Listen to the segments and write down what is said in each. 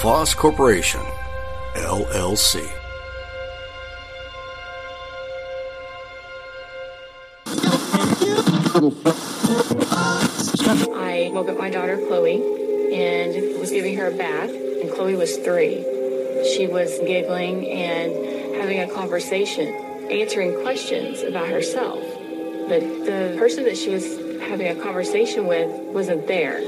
LaFosse Corporation, LLC. I woke up my daughter Chloe and was giving her a bath, and Chloe was three. She was giggling and having a conversation, answering questions about herself. But the person that she was having a conversation with wasn't there.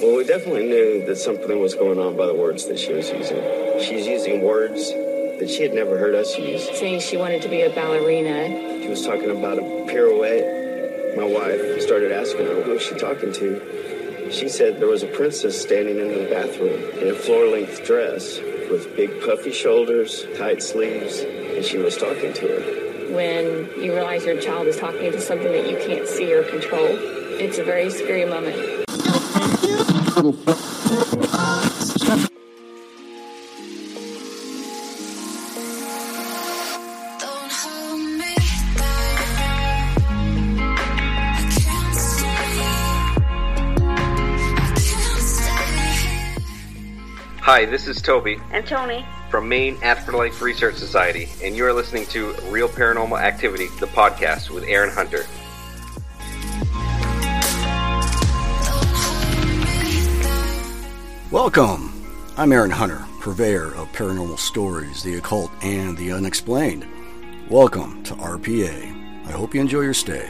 Well, we definitely knew that something was going on by the words that she was using. She's using words that she had never heard us use. Saying she wanted to be a ballerina. She was talking about a pirouette. My wife started asking her, who was she talking to? She said there was a princess standing in the bathroom in a floor-length dress with big puffy shoulders, tight sleeves, and she was talking to her. When you realize your child is talking to something that you can't see or control, it's a very scary moment. Don't hold me back. I can't stay. I can't stay. Hi, this is Toby And Tony. from Maine Afterlife Research Society, and you are listening to Real Paranormal Activity, the podcast with Aaron Hunter. Welcome. I'm Aaron Hunter, purveyor of paranormal stories, the occult, and the unexplained. Welcome to RPA. I hope you enjoy your stay.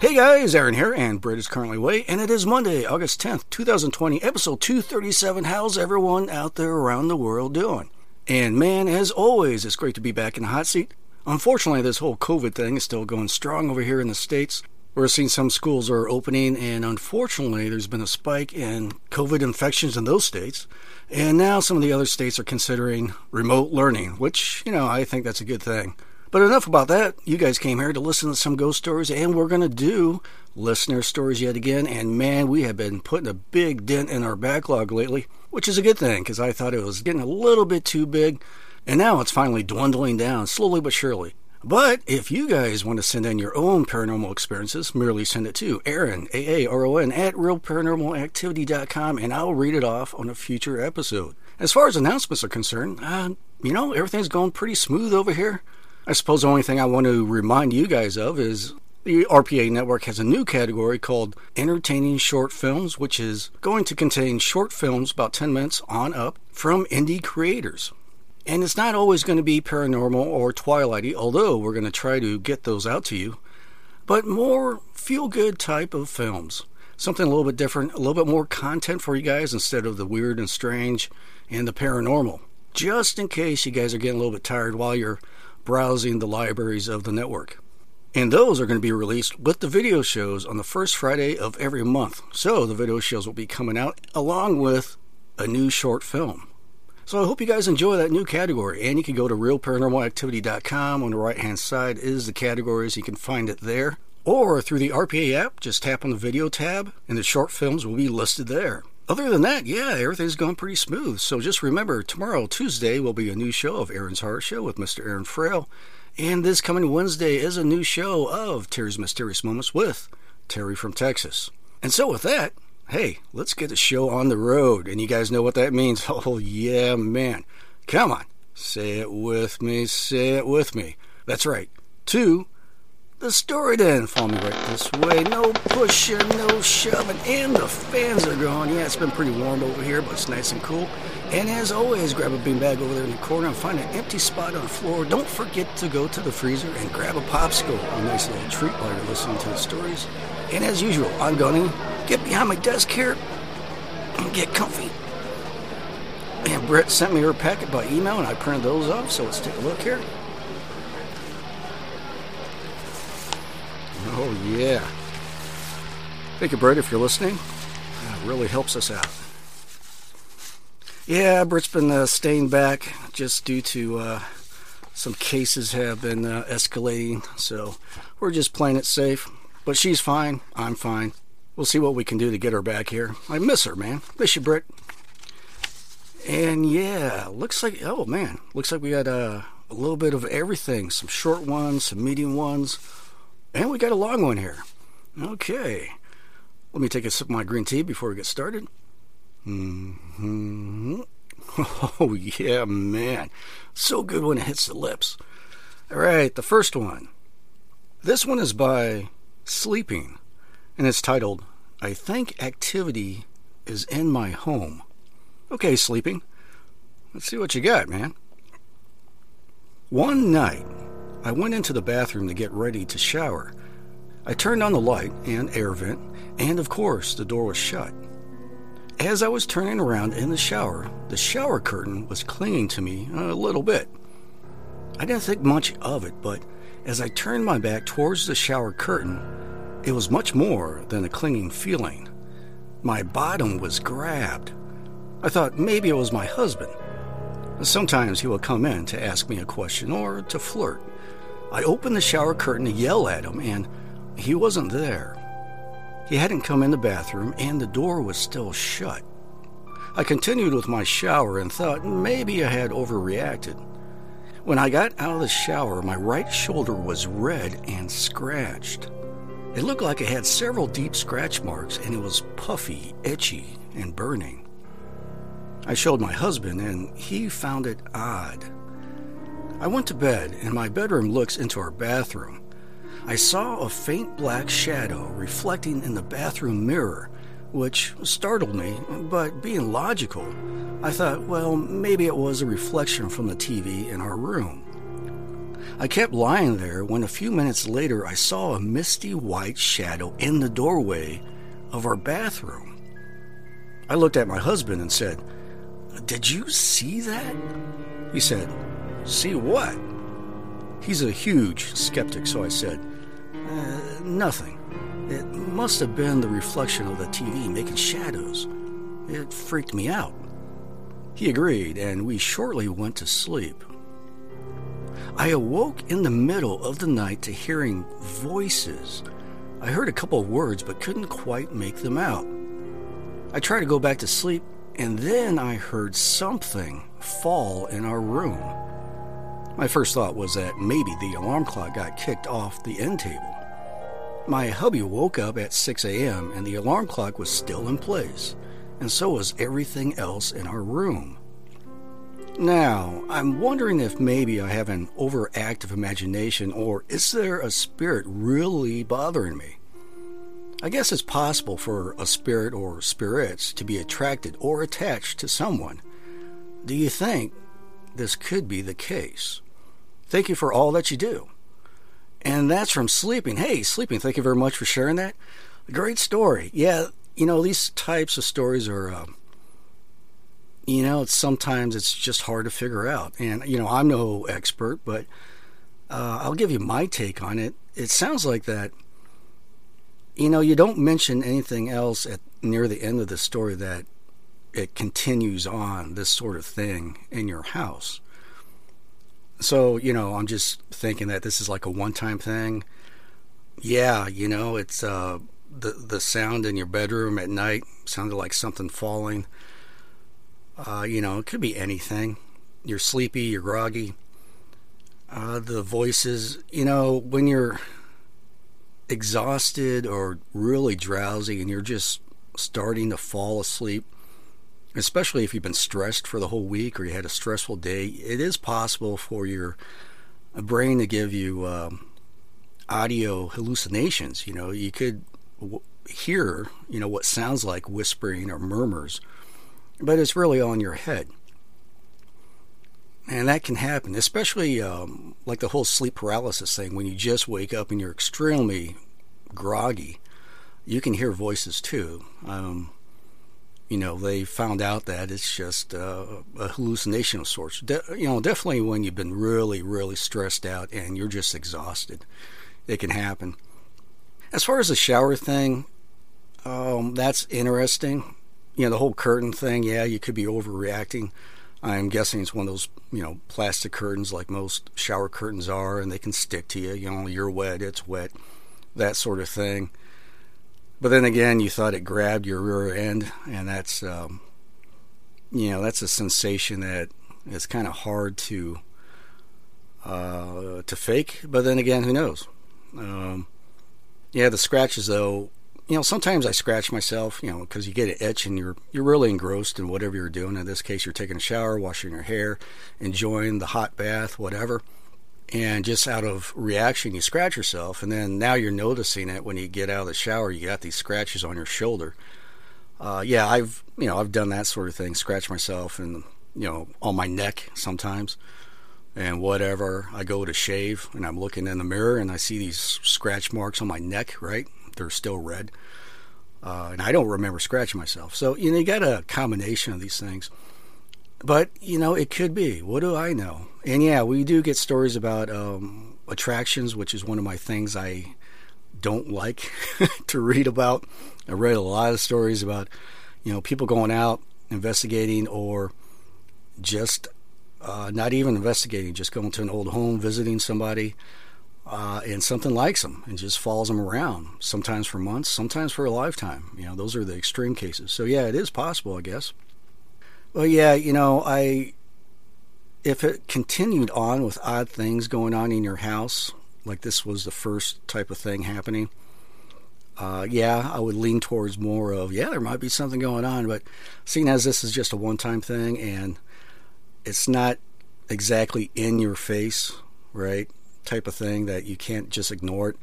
Hey guys, Aaron here, and Brett is currently away, and it is Monday, August 10th, 2020, episode 237. How's everyone out there around the world doing? And man, as always, it's great to be back in the hot seat. Unfortunately, this whole COVID thing is still going strong over here in the States. We're seeing some schools are opening, and unfortunately, there's been a spike in COVID infections in those states. And now some of the other states are considering remote learning, which, you know, I think that's a good thing. But enough about that. You guys came here to listen to some ghost stories, and we're going to do listener stories yet again. And man, we have been putting a big dent in our backlog lately, which is a good thing because I thought it was getting a little bit too big. And now it's finally dwindling down, slowly but surely. But if you guys want to send in your own paranormal experiences, merely send it to Aaron, A-A-R-O-N, at realparanormalactivity.com, and I'll read it off on a future episode. As far as announcements are concerned, uh, you know, everything's going pretty smooth over here. I suppose the only thing I want to remind you guys of is the RPA network has a new category called Entertaining Short Films, which is going to contain short films about 10 minutes on up from indie creators. And it's not always going to be paranormal or twilighty, although we're going to try to get those out to you, but more feel good type of films. Something a little bit different, a little bit more content for you guys instead of the weird and strange and the paranormal. Just in case you guys are getting a little bit tired while you're browsing the libraries of the network. And those are going to be released with the video shows on the first Friday of every month. So the video shows will be coming out along with a new short film. So I hope you guys enjoy that new category. And you can go to realparanormalactivity.com. On the right hand side is the categories. You can find it there. Or through the RPA app, just tap on the video tab and the short films will be listed there. Other than that, yeah, everything's going pretty smooth. So just remember, tomorrow, Tuesday, will be a new show of Aaron's Horror Show with Mr. Aaron Frale. And this coming Wednesday is a new show of Terry's Mysterious Moments with Terry from Texas. And so with that, hey, let's get the show on the road. And you guys know what that means. Oh, yeah, man. Come on. Say it with me. Say it with me. That's right. Two, the story den. Follow me right this way. No pushing, no shoving. And the fans are going. Yeah, it's been pretty warm over here, but it's nice and cool. And as always, grab a beanbag over there in the corner and find an empty spot on the floor. Don't forget to go to the freezer and grab a popsicle. A nice little treat while you're listening to the stories. And as usual, I'm going to get behind my desk here and get comfy. And Brett sent me her packet by email, and I printed those off. So let's take a look here. Oh, yeah. Thank you, Brett, if you're listening. That really helps us out. Yeah, Britt's been uh, staying back just due to uh, some cases have been uh, escalating, so we're just playing it safe. But she's fine. I'm fine. We'll see what we can do to get her back here. I miss her, man. Miss you, Britt. And yeah, looks like oh man, looks like we got uh, a little bit of everything. Some short ones, some medium ones, and we got a long one here. Okay, let me take a sip of my green tea before we get started. hmm Oh yeah, man, so good when it hits the lips. All right, the first one. This one is by Sleeping, and it's titled "I Think Activity Is in My Home." Okay, sleeping. Let's see what you got, man. One night, I went into the bathroom to get ready to shower. I turned on the light and air vent, and of course, the door was shut. As I was turning around in the shower, the shower curtain was clinging to me a little bit. I didn't think much of it, but as I turned my back towards the shower curtain, it was much more than a clinging feeling. My bottom was grabbed. I thought maybe it was my husband. Sometimes he will come in to ask me a question or to flirt. I opened the shower curtain to yell at him, and he wasn't there. He hadn't come in the bathroom, and the door was still shut. I continued with my shower and thought maybe I had overreacted. When I got out of the shower, my right shoulder was red and scratched. It looked like it had several deep scratch marks, and it was puffy, itchy, and burning. I showed my husband, and he found it odd. I went to bed, and my bedroom looks into our bathroom. I saw a faint black shadow reflecting in the bathroom mirror, which startled me, but being logical, I thought, well, maybe it was a reflection from the TV in our room. I kept lying there when a few minutes later I saw a misty white shadow in the doorway of our bathroom. I looked at my husband and said, Did you see that? He said, See what? He's a huge skeptic, so I said, uh, Nothing. It must have been the reflection of the TV making shadows. It freaked me out. He agreed, and we shortly went to sleep. I awoke in the middle of the night to hearing voices. I heard a couple of words but couldn't quite make them out. I tried to go back to sleep, and then I heard something fall in our room. My first thought was that maybe the alarm clock got kicked off the end table. My hubby woke up at 6 a.m., and the alarm clock was still in place, and so was everything else in our room. Now, I'm wondering if maybe I have an overactive imagination or is there a spirit really bothering me? I guess it's possible for a spirit or spirits to be attracted or attached to someone. Do you think this could be the case? Thank you for all that you do. And that's from Sleeping. Hey, Sleeping, thank you very much for sharing that. Great story. Yeah, you know, these types of stories are. Um, you know, it's sometimes it's just hard to figure out. And you know, I'm no expert, but uh, I'll give you my take on it. It sounds like that. You know, you don't mention anything else at near the end of the story that it continues on this sort of thing in your house. So, you know, I'm just thinking that this is like a one-time thing. Yeah, you know, it's uh, the the sound in your bedroom at night sounded like something falling. Uh, you know, it could be anything. You're sleepy, you're groggy. Uh, the voices, you know, when you're exhausted or really drowsy and you're just starting to fall asleep, especially if you've been stressed for the whole week or you had a stressful day, it is possible for your brain to give you um, audio hallucinations. You know, you could w- hear, you know, what sounds like whispering or murmurs but it's really on your head. And that can happen, especially um, like the whole sleep paralysis thing. When you just wake up and you're extremely groggy, you can hear voices too. Um, you know, they found out that it's just uh, a hallucination of sorts. De- you know, definitely when you've been really, really stressed out and you're just exhausted, it can happen. As far as the shower thing, um, that's interesting. You know, the whole curtain thing, yeah, you could be overreacting. I'm guessing it's one of those, you know, plastic curtains like most shower curtains are, and they can stick to you. You know, you're wet, it's wet, that sort of thing. But then again, you thought it grabbed your rear end, and that's, um, you know, that's a sensation that is kind of hard to uh, to fake. But then again, who knows? Um, yeah, the scratches though. You know, sometimes I scratch myself. You know, because you get an itch and you're you're really engrossed in whatever you're doing. In this case, you're taking a shower, washing your hair, enjoying the hot bath, whatever. And just out of reaction, you scratch yourself, and then now you're noticing it when you get out of the shower. You got these scratches on your shoulder. Uh, yeah, I've you know I've done that sort of thing. Scratch myself and you know on my neck sometimes and whatever. I go to shave and I'm looking in the mirror and I see these scratch marks on my neck, right? They're still red. Uh, and I don't remember scratching myself. So, you know, you got a combination of these things. But, you know, it could be. What do I know? And yeah, we do get stories about um, attractions, which is one of my things I don't like to read about. I read a lot of stories about, you know, people going out investigating or just uh, not even investigating, just going to an old home, visiting somebody, uh, and something likes them and just follows them around, sometimes for months, sometimes for a lifetime. You know, those are the extreme cases. So, yeah, it is possible, I guess. Well, yeah, you know, I. If it continued on with odd things going on in your house, like this was the first type of thing happening, uh, yeah, I would lean towards more of, yeah, there might be something going on. But seeing as this is just a one time thing and it's not exactly in your face, right? Type of thing that you can't just ignore it.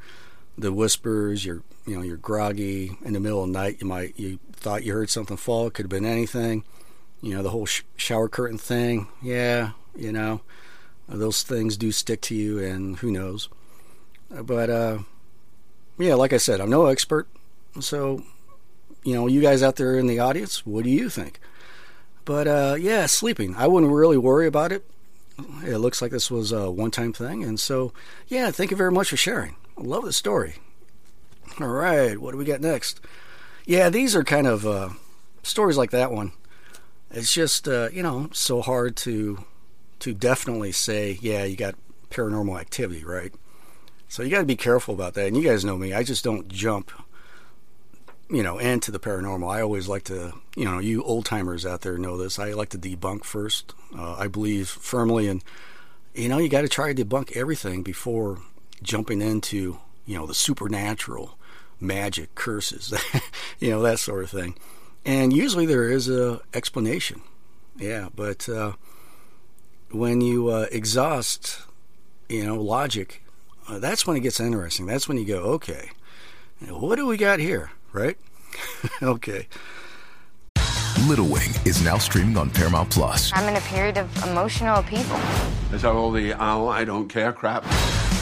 The whispers, you're you know, you're groggy in the middle of the night. You might you thought you heard something fall. It could have been anything. You know, the whole sh- shower curtain thing. Yeah, you know, those things do stick to you, and who knows. But uh, yeah, like I said, I'm no expert, so you know, you guys out there in the audience, what do you think? But uh, yeah, sleeping. I wouldn't really worry about it. It looks like this was a one time thing. And so, yeah, thank you very much for sharing. I love the story. All right, what do we got next? Yeah, these are kind of uh, stories like that one. It's just, uh, you know, so hard to to definitely say, yeah, you got paranormal activity, right? So you got to be careful about that. And you guys know me, I just don't jump you know, into the paranormal. I always like to, you know, you old timers out there know this. I like to debunk first. Uh, I believe firmly in, you know, you got to try to debunk everything before jumping into, you know, the supernatural, magic, curses, you know, that sort of thing. And usually there is a explanation. Yeah, but uh, when you uh, exhaust, you know, logic, uh, that's when it gets interesting. That's when you go, okay, what do we got here? right? okay. Little Wing is now streaming on Paramount Plus. I'm in a period of emotional upheaval. Is that all the oh, I don't care crap?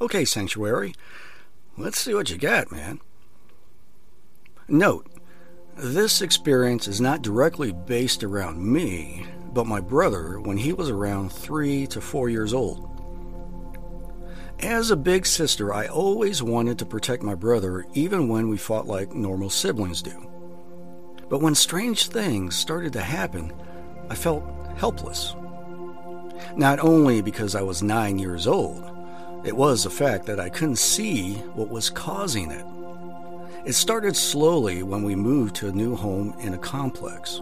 Okay, Sanctuary, let's see what you got, man. Note, this experience is not directly based around me, but my brother when he was around three to four years old. As a big sister, I always wanted to protect my brother even when we fought like normal siblings do. But when strange things started to happen, I felt helpless. Not only because I was nine years old, it was the fact that I couldn't see what was causing it. It started slowly when we moved to a new home in a complex.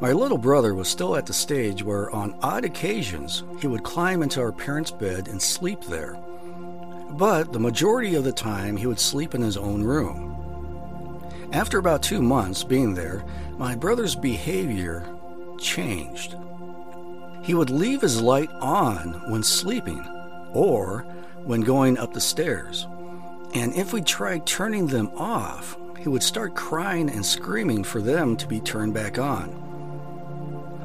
My little brother was still at the stage where, on odd occasions, he would climb into our parents' bed and sleep there. But the majority of the time, he would sleep in his own room. After about two months being there, my brother's behavior changed. He would leave his light on when sleeping or when going up the stairs. And if we tried turning them off, he would start crying and screaming for them to be turned back on.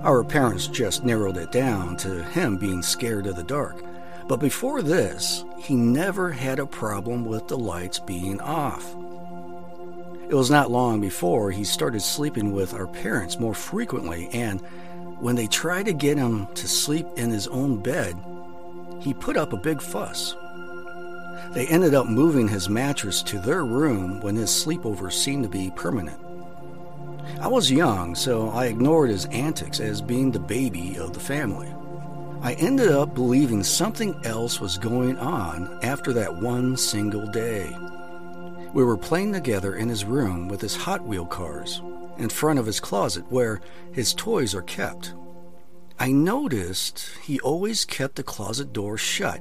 Our parents just narrowed it down to him being scared of the dark. But before this, he never had a problem with the lights being off. It was not long before he started sleeping with our parents more frequently, and when they tried to get him to sleep in his own bed, he put up a big fuss. They ended up moving his mattress to their room when his sleepover seemed to be permanent. I was young, so I ignored his antics as being the baby of the family. I ended up believing something else was going on after that one single day. We were playing together in his room with his Hot Wheel cars in front of his closet where his toys are kept. I noticed he always kept the closet door shut,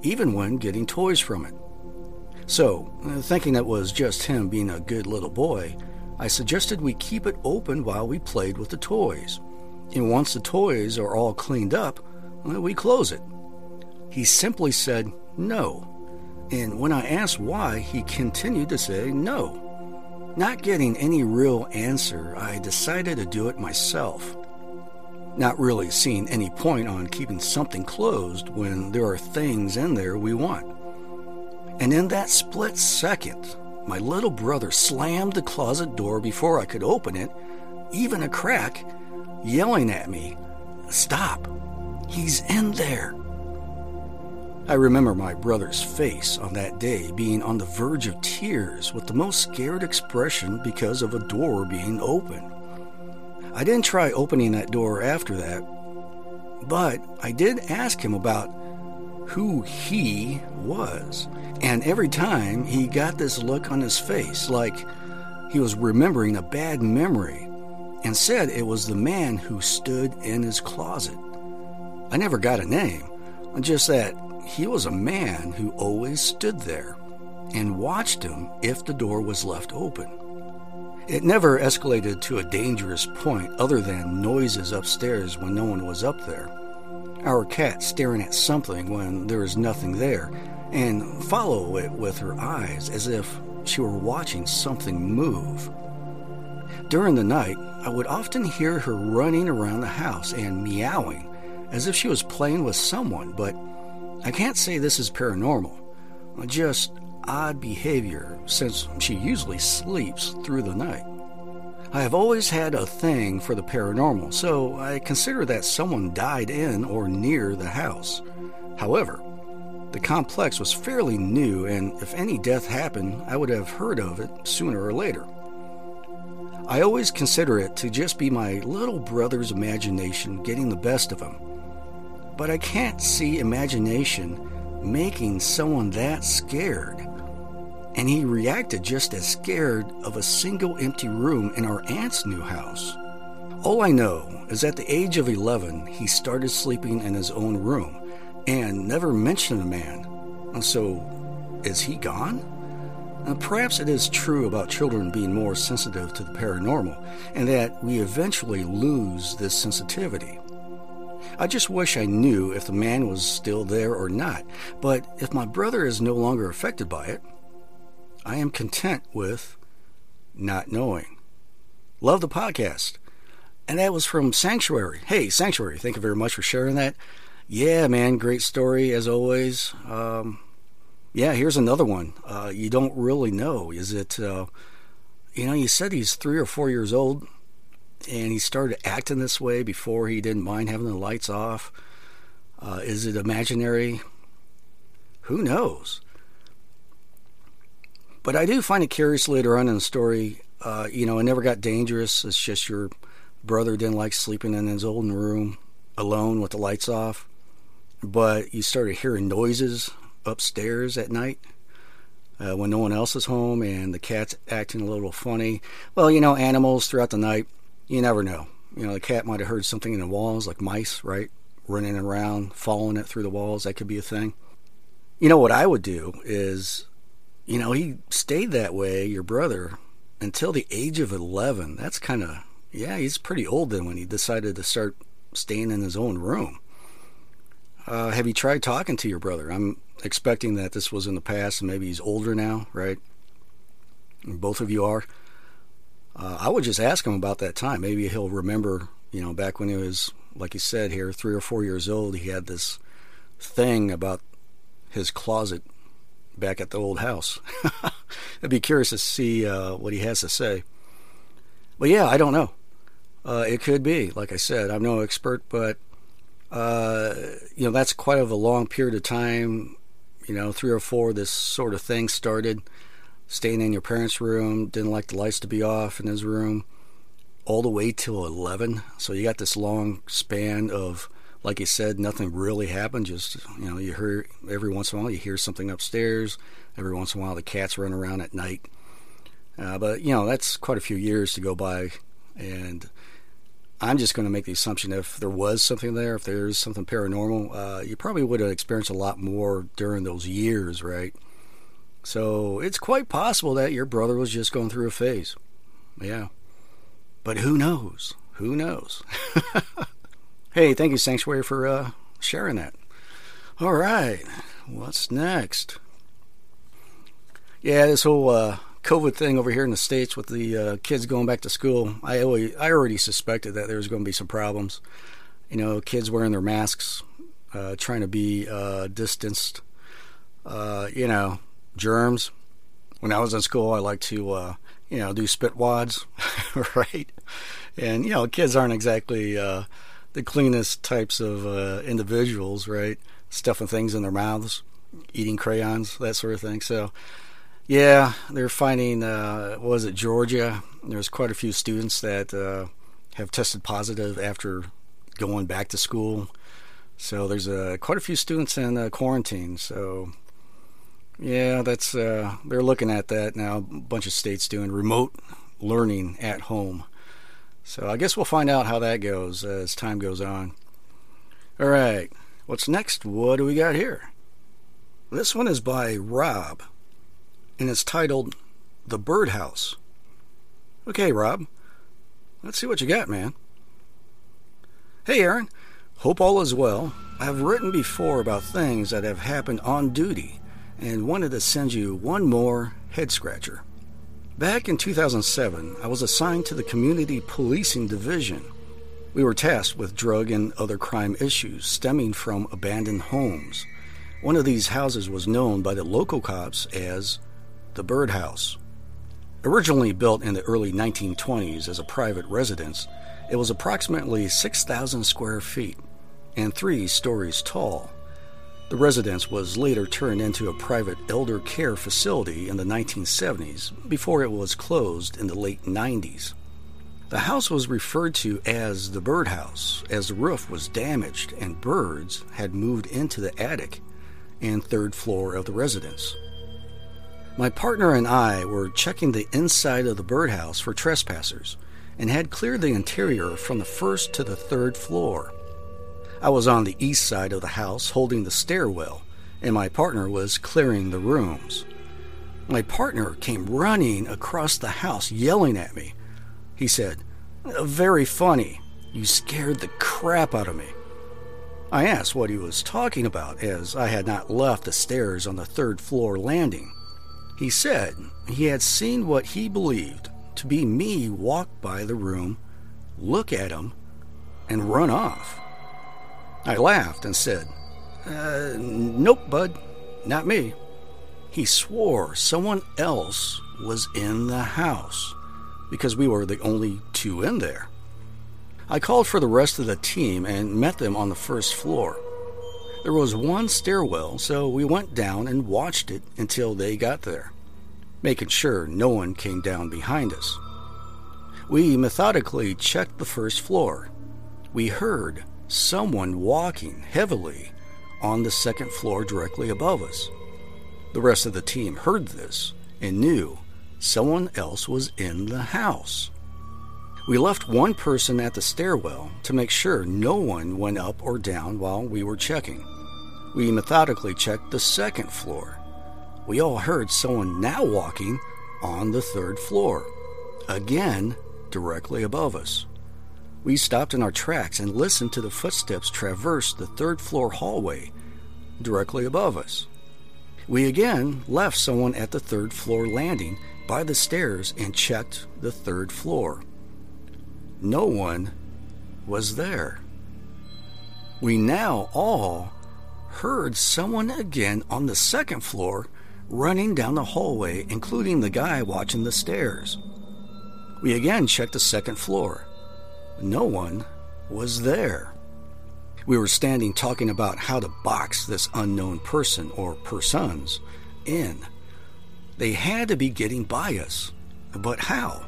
even when getting toys from it. So, uh, thinking it was just him being a good little boy, I suggested we keep it open while we played with the toys. And once the toys are all cleaned up, we close it. He simply said no. And when I asked why, he continued to say no. Not getting any real answer, I decided to do it myself. Not really seeing any point on keeping something closed when there are things in there we want. And in that split second, my little brother slammed the closet door before I could open it, even a crack, yelling at me, Stop! He's in there! I remember my brother's face on that day being on the verge of tears with the most scared expression because of a door being open. I didn't try opening that door after that, but I did ask him about who he was. And every time he got this look on his face like he was remembering a bad memory and said it was the man who stood in his closet. I never got a name, just that he was a man who always stood there and watched him if the door was left open. It never escalated to a dangerous point other than noises upstairs when no one was up there. Our cat staring at something when there is nothing there, and follow it with her eyes as if she were watching something move. During the night, I would often hear her running around the house and meowing as if she was playing with someone, but I can't say this is paranormal, just odd behavior since she usually sleeps through the night. I have always had a thing for the paranormal, so I consider that someone died in or near the house. However, the complex was fairly new, and if any death happened, I would have heard of it sooner or later. I always consider it to just be my little brother's imagination getting the best of him. But I can't see imagination making someone that scared. And he reacted just as scared of a single empty room in our aunt's new house. All I know is at the age of 11, he started sleeping in his own room and never mentioned a man. So, is he gone? Perhaps it is true about children being more sensitive to the paranormal and that we eventually lose this sensitivity. I just wish I knew if the man was still there or not, but if my brother is no longer affected by it, I am content with not knowing. Love the podcast. And that was from Sanctuary. Hey, Sanctuary, thank you very much for sharing that. Yeah, man, great story as always. Um, yeah, here's another one. Uh, you don't really know. Is it, uh, you know, you said he's three or four years old and he started acting this way before he didn't mind having the lights off. Uh, is it imaginary? Who knows? But I do find it curious later on in the story. Uh, you know, it never got dangerous. It's just your brother didn't like sleeping in his old room alone with the lights off. But you started hearing noises upstairs at night uh, when no one else is home and the cat's acting a little funny. Well, you know, animals throughout the night, you never know. You know, the cat might have heard something in the walls, like mice, right? Running around, following it through the walls. That could be a thing. You know, what I would do is, you know, he stayed that way, your brother, until the age of 11. That's kind of, yeah, he's pretty old then when he decided to start staying in his own room. Uh, have you tried talking to your brother? I'm expecting that this was in the past and maybe he's older now, right? Both of you are. Uh, I would just ask him about that time. Maybe he'll remember, you know, back when he was, like he said here, three or four years old, he had this thing about his closet back at the old house. I'd be curious to see uh, what he has to say. But yeah, I don't know. Uh, it could be, like I said, I'm no expert, but uh, you know that's quite of a long period of time. You know, three or four, this sort of thing started. Staying in your parents' room, didn't like the lights to be off in his room, all the way till 11. So you got this long span of, like you said, nothing really happened. Just you know, you hear every once in a while you hear something upstairs. Every once in a while the cats run around at night. Uh, but you know that's quite a few years to go by, and I'm just going to make the assumption if there was something there, if there is something paranormal, uh, you probably would have experienced a lot more during those years, right? So it's quite possible that your brother was just going through a phase. Yeah. But who knows? Who knows? hey, thank you, Sanctuary, for uh, sharing that. All right. What's next? Yeah, this whole uh, COVID thing over here in the states with the uh, kids going back to school, I always, I already suspected that there was going to be some problems. You know, kids wearing their masks, uh, trying to be uh, distanced. Uh, you know, germs. When I was in school, I liked to, uh, you know, do spit wads, right? And you know, kids aren't exactly the cleanest types of uh, individuals, right? Stuffing things in their mouths, eating crayons, that sort of thing. So, yeah, they're finding, uh, was it, Georgia? There's quite a few students that uh, have tested positive after going back to school. So there's uh, quite a few students in uh, quarantine. So yeah, that's uh, they're looking at that now. A bunch of states doing remote learning at home. So I guess we'll find out how that goes as time goes on. All right, what's next? What do we got here? This one is by Rob, and it's titled "The Birdhouse." Okay, Rob, let's see what you got, man. Hey, Aaron. Hope all is well. I've written before about things that have happened on duty and wanted to send you one more head scratcher. Back in 2007, I was assigned to the Community Policing Division. We were tasked with drug and other crime issues stemming from abandoned homes. One of these houses was known by the local cops as the Birdhouse. Originally built in the early 1920s as a private residence, it was approximately 6,000 square feet and three stories tall. The residence was later turned into a private elder care facility in the 1970s before it was closed in the late 90s. The house was referred to as the birdhouse as the roof was damaged and birds had moved into the attic and third floor of the residence. My partner and I were checking the inside of the birdhouse for trespassers and had cleared the interior from the first to the third floor. I was on the east side of the house holding the stairwell, and my partner was clearing the rooms. My partner came running across the house yelling at me. He said, Very funny. You scared the crap out of me. I asked what he was talking about, as I had not left the stairs on the third floor landing. He said he had seen what he believed to be me walk by the room, look at him, and run off. I laughed and said, uh, Nope, bud, not me. He swore someone else was in the house because we were the only two in there. I called for the rest of the team and met them on the first floor. There was one stairwell, so we went down and watched it until they got there, making sure no one came down behind us. We methodically checked the first floor. We heard someone walking heavily on the second floor directly above us. The rest of the team heard this and knew someone else was in the house. We left one person at the stairwell to make sure no one went up or down while we were checking. We methodically checked the second floor. We all heard someone now walking on the third floor, again directly above us. We stopped in our tracks and listened to the footsteps traverse the third floor hallway directly above us. We again left someone at the third floor landing by the stairs and checked the third floor. No one was there. We now all heard someone again on the second floor running down the hallway, including the guy watching the stairs. We again checked the second floor. No one was there. We were standing talking about how to box this unknown person or persons in. They had to be getting by us. But how?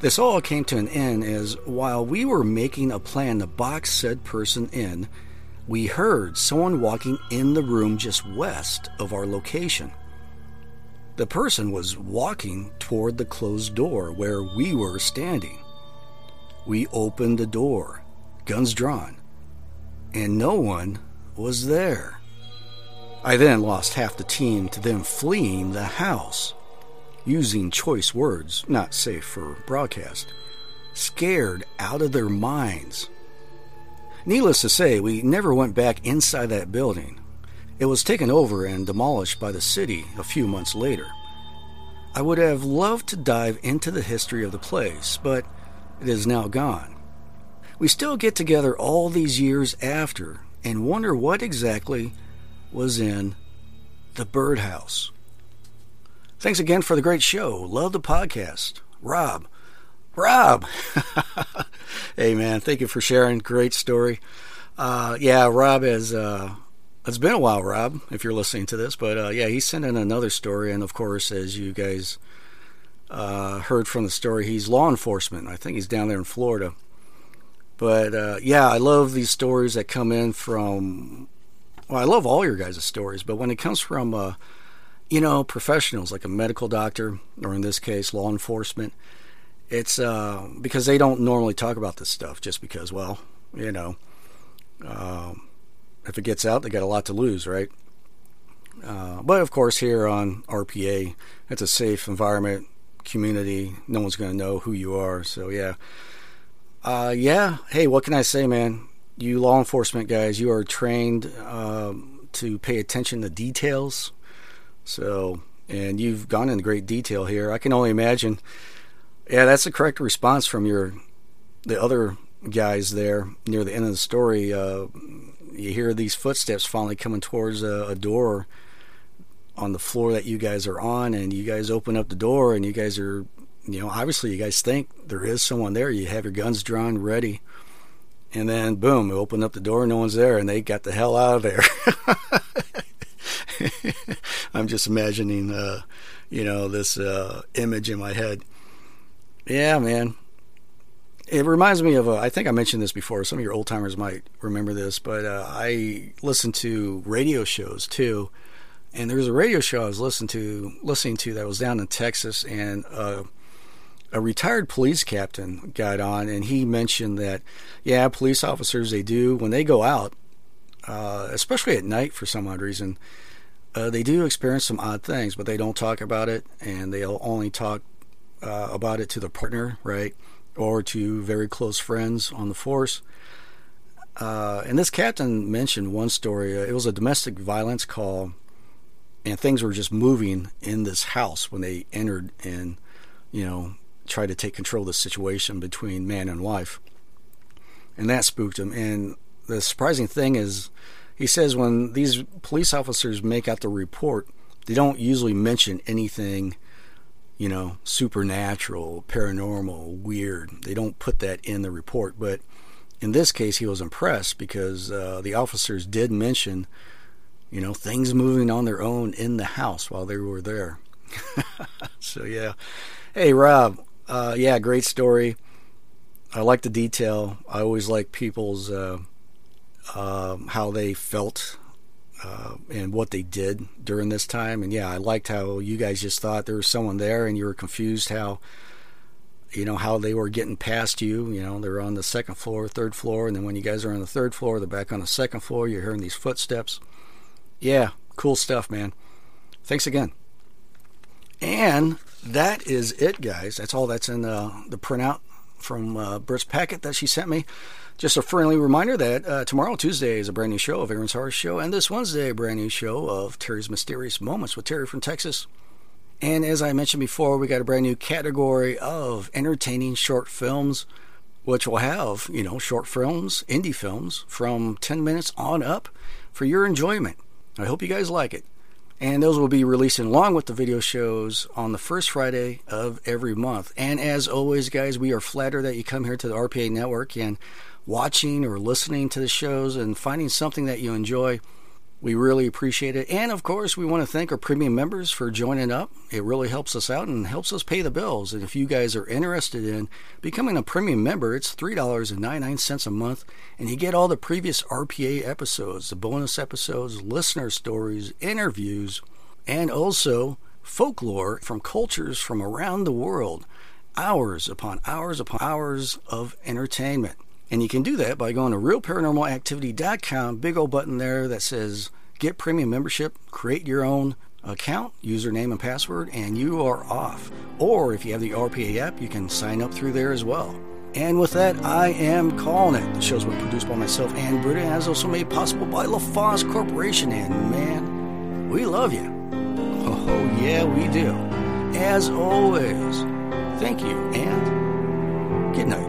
This all came to an end as while we were making a plan to box said person in, we heard someone walking in the room just west of our location. The person was walking toward the closed door where we were standing. We opened the door, guns drawn, and no one was there. I then lost half the team to them fleeing the house, using choice words not safe for broadcast, scared out of their minds. Needless to say, we never went back inside that building. It was taken over and demolished by the city a few months later. I would have loved to dive into the history of the place, but it is now gone. We still get together all these years after and wonder what exactly was in the birdhouse. Thanks again for the great show. Love the podcast. Rob. Rob. hey, man. Thank you for sharing. Great story. Uh, yeah, Rob has. Uh, it's been a while, Rob, if you're listening to this. But uh, yeah, he sent in another story. And of course, as you guys uh, heard from the story, he's law enforcement. I think he's down there in Florida. But uh, yeah, I love these stories that come in from. Well, I love all your guys' stories, but when it comes from, uh, you know, professionals like a medical doctor, or in this case, law enforcement, it's uh, because they don't normally talk about this stuff just because, well, you know, um, if it gets out, they got a lot to lose, right? Uh, but of course, here on RPA, it's a safe environment, community. No one's going to know who you are. So, yeah. Uh, yeah. Hey, what can I say, man? You law enforcement guys, you are trained um, to pay attention to details. So, and you've gone into great detail here. I can only imagine. Yeah, that's the correct response from your the other guys there near the end of the story. Uh, you hear these footsteps finally coming towards a, a door on the floor that you guys are on, and you guys open up the door, and you guys are, you know, obviously you guys think there is someone there. You have your guns drawn, ready, and then boom, open up the door, no one's there, and they got the hell out of there. I'm just imagining, uh, you know, this uh, image in my head. Yeah, man. It reminds me of, a, I think I mentioned this before. Some of your old timers might remember this, but uh, I listen to radio shows too. And there was a radio show I was listening to, listening to that was down in Texas, and uh, a retired police captain got on, and he mentioned that, yeah, police officers they do when they go out, uh, especially at night for some odd reason, uh, they do experience some odd things, but they don't talk about it, and they'll only talk uh, about it to their partner, right, or to very close friends on the force. Uh, and this captain mentioned one story. Uh, it was a domestic violence call, and things were just moving in this house when they entered and, you know, tried to take control of the situation between man and wife. And that spooked him. And the surprising thing is, he says when these police officers make out the report, they don't usually mention anything, you know, supernatural, paranormal, weird. They don't put that in the report. But in this case, he was impressed because uh, the officers did mention, you know, things moving on their own in the house while they were there. so, yeah. Hey, Rob. Uh, yeah, great story. I like the detail. I always like people's. Uh, uh, how they felt uh, and what they did during this time. And yeah, I liked how you guys just thought there was someone there and you were confused how, you know, how they were getting past you. You know, they're on the second floor, third floor, and then when you guys are on the third floor, they're back on the second floor. You're hearing these footsteps. Yeah, cool stuff, man. Thanks again. And that is it, guys. That's all that's in the, the printout from uh, Britt's packet that she sent me. Just a friendly reminder that uh, tomorrow, Tuesday, is a brand new show of Aaron's Horror Show, and this Wednesday, a brand new show of Terry's Mysterious Moments with Terry from Texas. And as I mentioned before, we got a brand new category of entertaining short films, which will have, you know, short films, indie films from 10 minutes on up for your enjoyment. I hope you guys like it. And those will be releasing along with the video shows on the first Friday of every month. And as always, guys, we are flattered that you come here to the RPA network and watching or listening to the shows and finding something that you enjoy. We really appreciate it. And of course, we want to thank our premium members for joining up. It really helps us out and helps us pay the bills. And if you guys are interested in becoming a premium member, it's $3.99 a month. And you get all the previous RPA episodes, the bonus episodes, listener stories, interviews, and also folklore from cultures from around the world. Hours upon hours upon hours of entertainment. And you can do that by going to realparanormalactivity.com, big old button there that says get premium membership, create your own account, username and password, and you are off. Or if you have the RPA app, you can sign up through there as well. And with that, I am calling it. The show's been produced by myself and Britta and is also made possible by LaFosse Corporation. And man, we love you. Oh, yeah, we do. As always, thank you and good night.